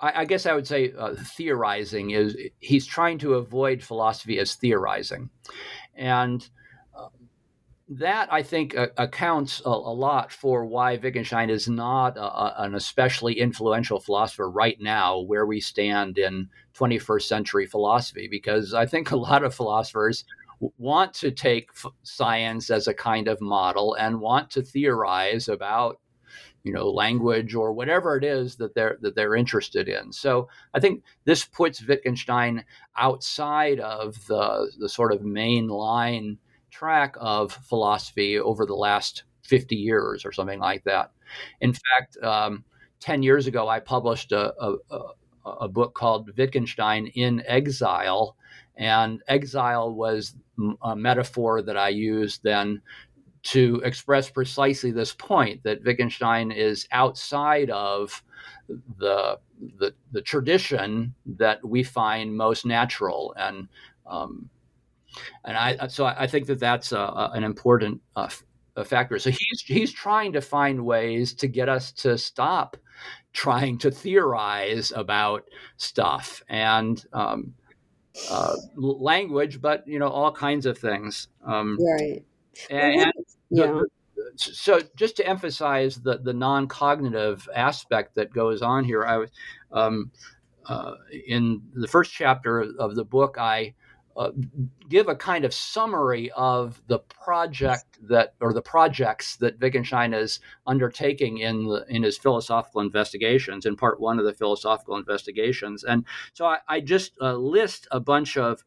I, I, guess I would say uh, theorizing is he's trying to avoid philosophy as theorizing, and that I think uh, accounts a, a, lot for why Wittgenstein is not a, a, an especially influential philosopher right now, where we stand in 21st century philosophy, because I think a lot of philosophers want to take f- science as a kind of model and want to theorize about you know language or whatever it is that they're that they're interested in. So i think this puts wittgenstein outside of the the sort of main line track of philosophy over the last 50 years or something like that. In fact, um, 10 years ago, I published a, a, a, book called Wittgenstein in Exile. And exile was a metaphor that I used then to express precisely this point that Wittgenstein is outside of the, the, the tradition that we find most natural. And um, and I so I think that that's a, a, an important uh, factor. So he's he's trying to find ways to get us to stop trying to theorize about stuff and um, uh, language, but you know all kinds of things. Um, right. And, and yeah. The, so just to emphasize the the non-cognitive aspect that goes on here, I was um, uh, in the first chapter of the book. I uh, give a kind of summary of the project that or the projects that Wittgenstein is undertaking in the, in his philosophical investigations in part one of the philosophical investigations. And so I, I just uh, list a bunch of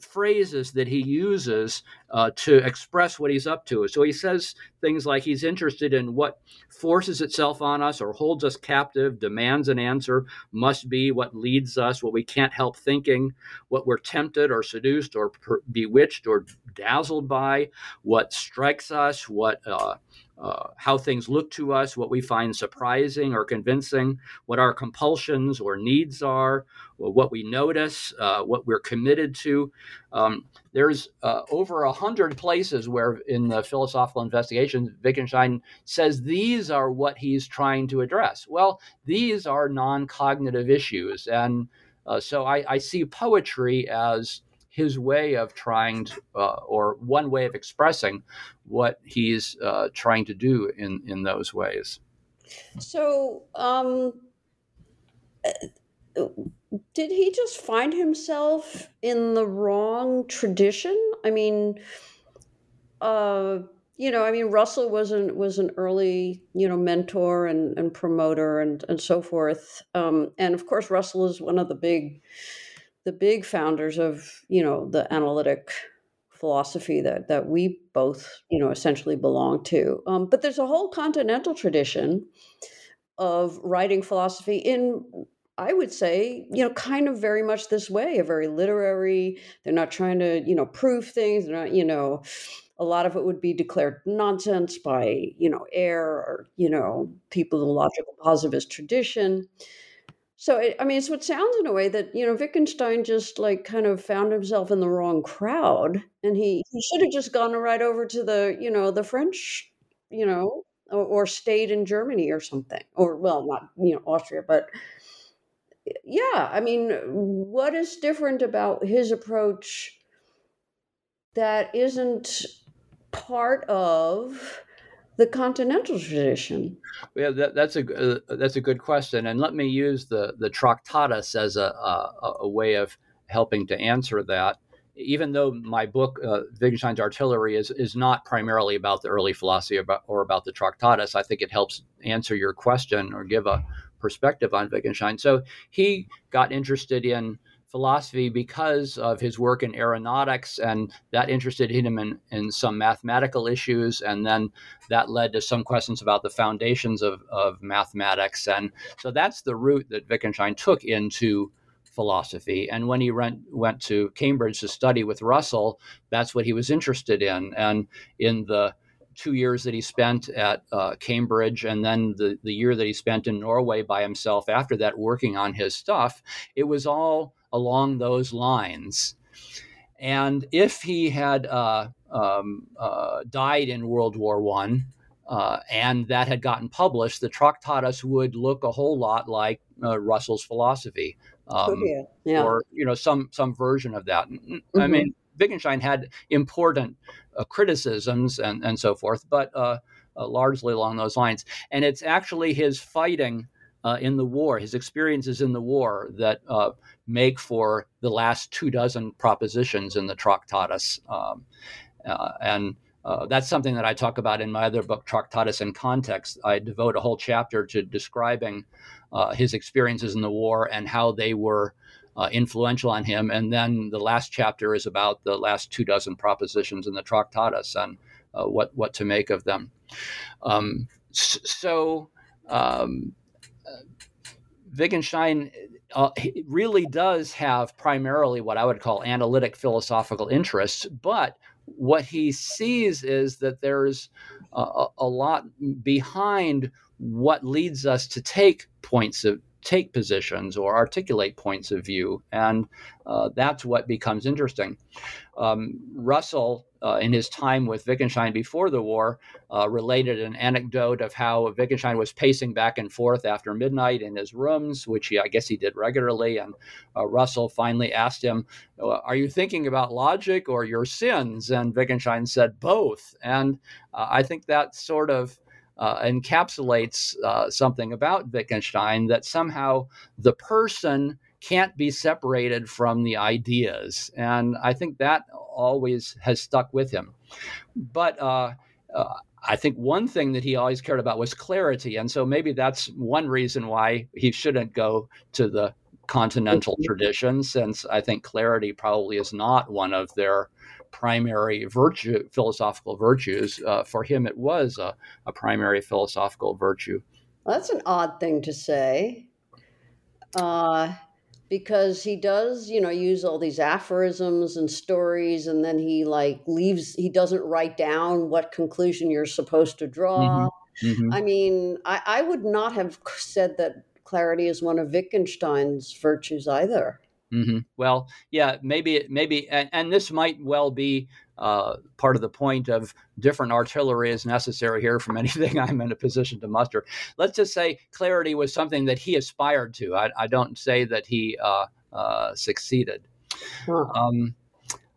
phrases that he uses uh, to express what he's up to. So he says things like he's interested in what forces itself on us or holds us captive, demands an answer, must be what leads us, what we can't help thinking, what we're tempted or seduced or per- bewitched or dazzled by, what strikes us, what uh, uh, how things look to us, what we find surprising or convincing, what our compulsions or needs are, what we notice, uh, what we're committed to. Um, there's uh, over a hundred places where in the philosophical investigations, Wittgenstein says these are what he's trying to address. Well, these are non-cognitive issues, and uh, so I, I see poetry as his way of trying to, uh, or one way of expressing what he's uh, trying to do in, in those ways. So, um, uh, did he just find himself in the wrong tradition? I mean, uh, you know, I mean, Russell was an was an early, you know, mentor and, and promoter and and so forth. Um, and of course, Russell is one of the big, the big founders of you know the analytic philosophy that that we both you know essentially belong to. Um, but there's a whole continental tradition of writing philosophy in I would say, you know, kind of very much this way, a very literary. They're not trying to, you know, prove things. They're not, you know, a lot of it would be declared nonsense by, you know, Ayer or, you know, people in the logical positivist tradition. So, it, I mean, so it sounds in a way that, you know, Wittgenstein just like kind of found himself in the wrong crowd and he, he should have just gone right over to the, you know, the French, you know, or, or stayed in Germany or something. Or, well, not, you know, Austria, but yeah, I mean, what is different about his approach that isn't part of the continental tradition? Yeah, that, that's a uh, that's a good question, and let me use the the Tractatus as a, a, a way of helping to answer that. Even though my book uh, Wittgenstein's Artillery is is not primarily about the early philosophy or about, or about the Tractatus, I think it helps answer your question or give a perspective on Wittgenstein. So he got interested in philosophy because of his work in aeronautics, and that interested him in, in some mathematical issues. And then that led to some questions about the foundations of, of mathematics. And so that's the route that Wittgenstein took into philosophy. And when he went, went to Cambridge to study with Russell, that's what he was interested in. And in the two years that he spent at uh, Cambridge and then the, the year that he spent in Norway by himself after that working on his stuff, it was all along those lines. And if he had uh, um, uh, died in World War One, uh, and that had gotten published, the Tractatus would look a whole lot like uh, Russell's philosophy, um, yeah. Yeah. or you know some some version of that. Mm-hmm. I mean, Wittgenstein had important uh, criticisms and, and so forth, but uh, uh, largely along those lines. And it's actually his fighting uh, in the war, his experiences in the war, that uh, make for the last two dozen propositions in the Tractatus. Um, uh, and that's something that I talk about in my other book, Tractatus in Context. I devote a whole chapter to describing his experiences in the war and how they were uh, influential on him. And then the last chapter is about the last two dozen propositions in the Tractatus and uh, what what to make of them. Um, so um, Wittgenstein uh, really does have primarily what I would call analytic philosophical interests, but what he sees is that there's a, a lot behind what leads us to take points of take positions or articulate points of view. And uh, that's what becomes interesting. Um, Russell, uh, in his time with Wittgenstein before the war, uh, related an anecdote of how Wittgenstein was pacing back and forth after midnight in his rooms, which he, I guess he did regularly. And uh, Russell finally asked him, Are you thinking about logic or your sins? And Wittgenstein said, Both. And uh, I think that sort of uh, encapsulates uh, something about Wittgenstein that somehow the person can't be separated from the ideas. And I think that always has stuck with him. But uh, uh I think one thing that he always cared about was clarity. And so maybe that's one reason why he shouldn't go to the continental tradition, since I think clarity probably is not one of their primary virtue, philosophical virtues. Uh, for him, it was a, a primary philosophical virtue. Well, that's an odd thing to say, uh, because he does, you know, use all these aphorisms and stories, and then he like leaves. He doesn't write down what conclusion you're supposed to draw. Mm-hmm. Mm-hmm. I mean, I, I would not have said that clarity is one of Wittgenstein's virtues either. Mm-hmm. Well, yeah, maybe, maybe, and, and this might well be uh, part of the point of different artillery is necessary here from anything I'm in a position to muster. Let's just say clarity was something that he aspired to. I, I don't say that he uh, uh, succeeded. Huh. Um,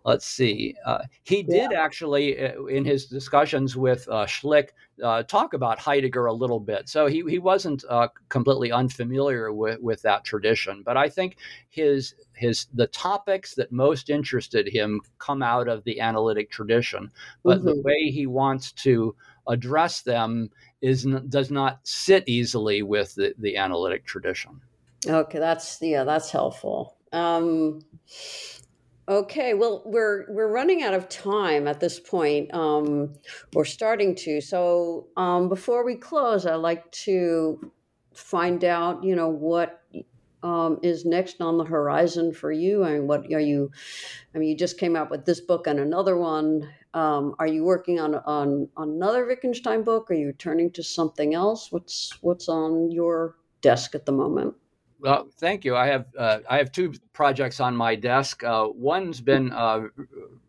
let's see. Uh, he did yeah. actually, uh, in his discussions with uh, Schlick, uh, talk about Heidegger a little bit. So he, he wasn't uh, completely unfamiliar with, with that tradition. But I think his his the topics that most interested him come out of the analytic tradition. But mm-hmm. the way he wants to address them is does not sit easily with the, the analytic tradition. Okay, that's yeah, that's helpful. Um, Okay, well, we're we're running out of time at this point. Um, we're starting to. So um, before we close, I'd like to find out, you know, what um, is next on the horizon for you, I and what are you? I mean, you just came out with this book and another one. Um, are you working on, on on another Wittgenstein book? Are you turning to something else? What's what's on your desk at the moment? Well, thank you. I have uh, I have two projects on my desk. Uh, one's been uh,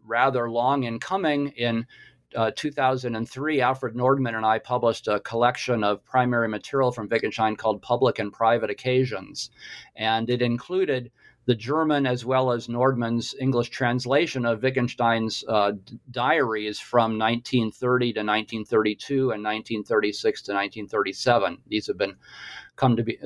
rather long in coming. In uh, 2003, Alfred Nordmann and I published a collection of primary material from Wittgenstein called "Public and Private Occasions," and it included the German as well as Nordmann's English translation of Wittgenstein's uh, diaries from 1930 to 1932 and 1936 to 1937. These have been come to be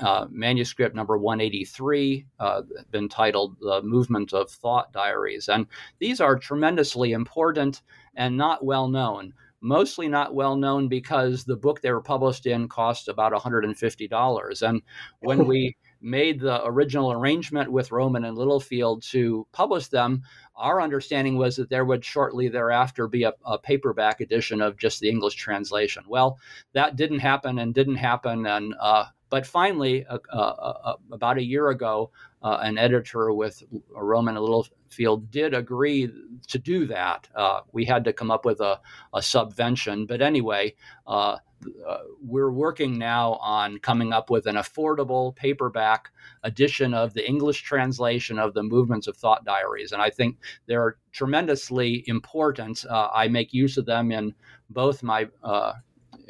uh, manuscript number 183, uh, been titled The Movement of Thought Diaries. And these are tremendously important and not well known. Mostly not well known because the book they were published in cost about $150. And when we made the original arrangement with Rowman and Littlefield to publish them, our understanding was that there would shortly thereafter be a, a, paperback edition of just the English translation. Well, that didn't happen and didn't happen. And uh, but finally, uh, uh, about a year ago, uh, an editor with Rowman and Littlefield did agree to do that. Uh, we had to come up with a, a subvention, but anyway, uh, we're working now on coming up with an affordable paperback edition of the English translation of the Movements of Thought Diaries, and I think they're tremendously important. I make use of them in both my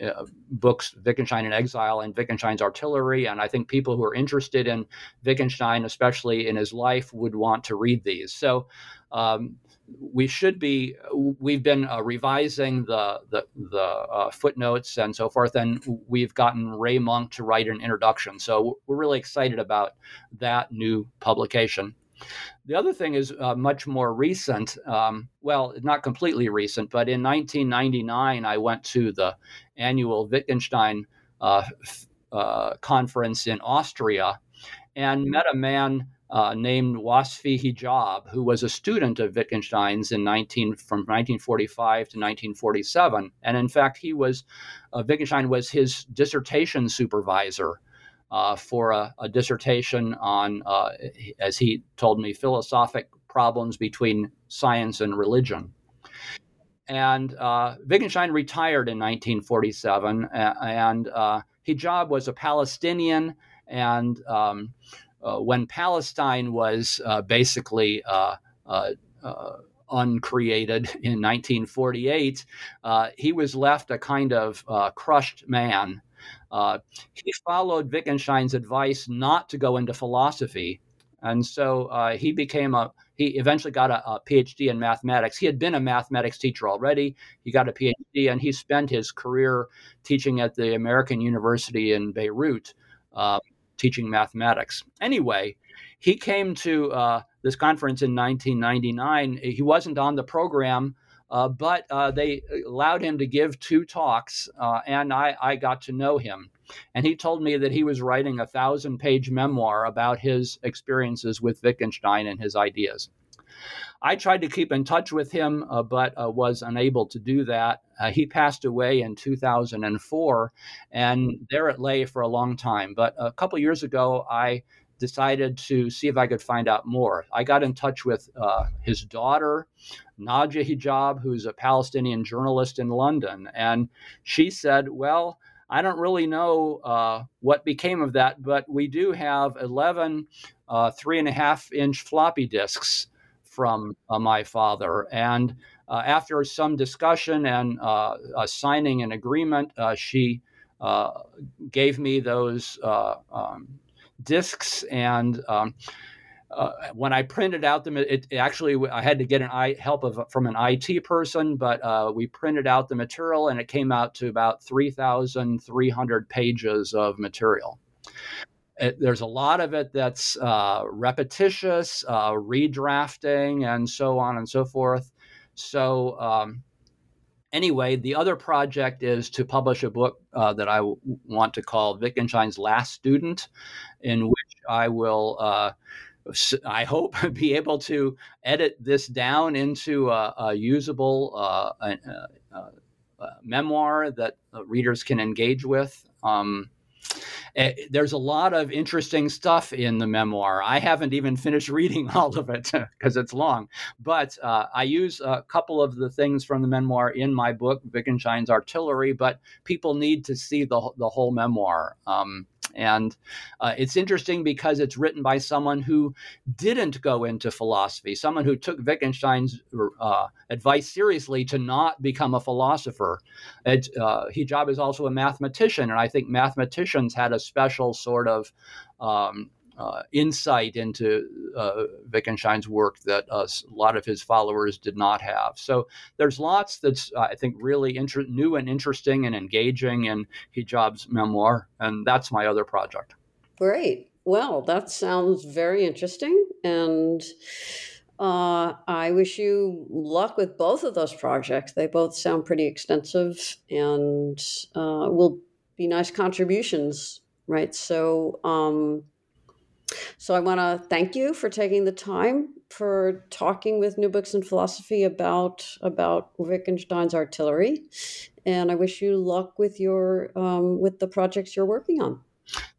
uh, books, Wittgenstein in Exile and Wittgenstein's Artillery. And I think people who are interested in Wittgenstein, especially in his life, would want to read these. So um, we should be, we've been uh, revising the, the, the uh, footnotes and so forth, and we've gotten Ray Monk to write an introduction. So we're really excited about that new publication. The other thing is uh, much more recent. Um, well, not completely recent, but in 1999, I went to the annual Wittgenstein uh, uh, conference in Austria and met a man uh, named Wasfi Hijab, who was a student of Wittgenstein's in 19 from 1945 to 1947, and in fact, he was uh, Wittgenstein was his dissertation supervisor uh, for a, a, dissertation on, uh, as he told me, philosophic problems between science and religion. And uh, Wittgenstein retired in 1947, and uh, Hijab was a Palestinian. And um, uh, when Palestine was uh, basically uncreated in 1948, he was left a kind of crushed man uh, he followed Wittgenstein's advice not to go into philosophy, and so uh, he became a. He eventually got a, a, PhD in mathematics. He had been a mathematics teacher already. He got a PhD, and he spent his career teaching at the American University in Beirut, uh, teaching mathematics. Anyway, he came to uh, this conference in 1999. He wasn't on the program uh, but uh, they allowed him to give two talks, uh, and I, I, got to know him. And he told me that he was writing a thousand page memoir about his experiences with Wittgenstein and his ideas. I tried to keep in touch with him, uh, but uh, was unable to do that. Uh, he passed away in 2004, and there it lay for a long time. But a couple years ago, I decided to see if I could find out more. I got in touch with uh, his daughter, Nadia Hijab, who's a Palestinian journalist in London, and she said, Well, I don't really know uh, what became of that, but we do have 11 uh, three and a half inch floppy disks from uh, my father. And uh, after some discussion and uh, signing an agreement, she gave me those um, discs and um, uh, when I printed out them, it, it, actually I had to get an I, help of, from an IT person, but uh, we printed out the material and it came out to about 3,300 pages of material. It, there's a lot of it that's uh, repetitious, uh, redrafting, and so on and so forth. So, um, anyway, the other project is to publish a book uh, that I w- want to call Wittgenstein's Last Student, in which I will uh, I hope be able to edit this down into a, a usable uh, a, a, memoir that uh, readers can engage with. Um, eh, there's a lot of interesting stuff in the memoir. I haven't even finished reading all of it because it's long, but uh, I use a couple of the things from the memoir in my book, Wittgenstein's Artillery, but people need to see the, the whole memoir. Um, and uh, it's interesting because it's written by someone who didn't go into philosophy, someone who took Wittgenstein's uh, advice seriously to not become a philosopher. It, uh, Hijab is also a mathematician, and I think mathematicians had a special sort of um, uh, insight into uh, Wittgenstein's work that uh, a lot of his followers did not have. So there's lots that's uh, I think really inter- new and interesting and engaging in Hijab's memoir, and that's my other project. Great. Well, that sounds very interesting, and uh, I wish you luck with both of those projects. They both sound pretty extensive and uh, will be nice contributions, right? So. Um, so I want to thank you for taking the time for talking with New Books in Philosophy about about Wittgenstein's artillery, and I wish you luck with your um, with the projects you're working on.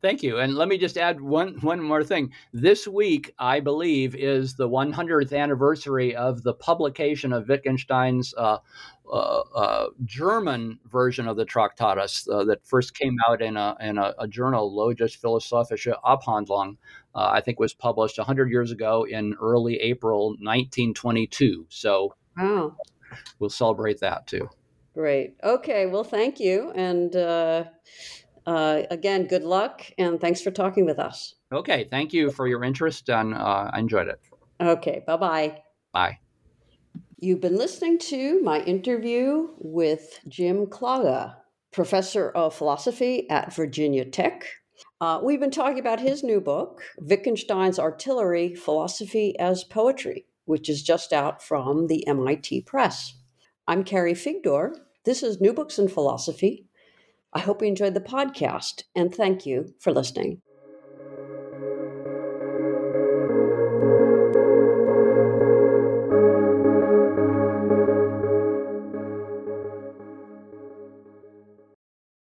Thank you. And let me just add one one more thing. This week, I believe, is the 100th anniversary of the publication of Wittgenstein's uh, uh, uh, German version of the Tractatus uh, that first came out in a, in a, a journal, Logische Philosophische Abhandlung, uh, I think was published 100 years ago in early April 1922. So wow. we'll celebrate that too. Great. Okay. Well, thank you. And uh, uh, again, good luck and thanks for talking with us. Okay. Thank you for your interest and I enjoyed it. Okay. Bye-bye. Bye. You've been listening to my interview with Jim Klagge, professor of philosophy at Virginia Tech. Uh, we've been talking about his new book, Wittgenstein's Artillery Philosophy as Poetry, which is just out from the MIT Press. I'm Carrie Figdor. This is New Books in Philosophy. I hope you enjoyed the podcast, and thank you for listening.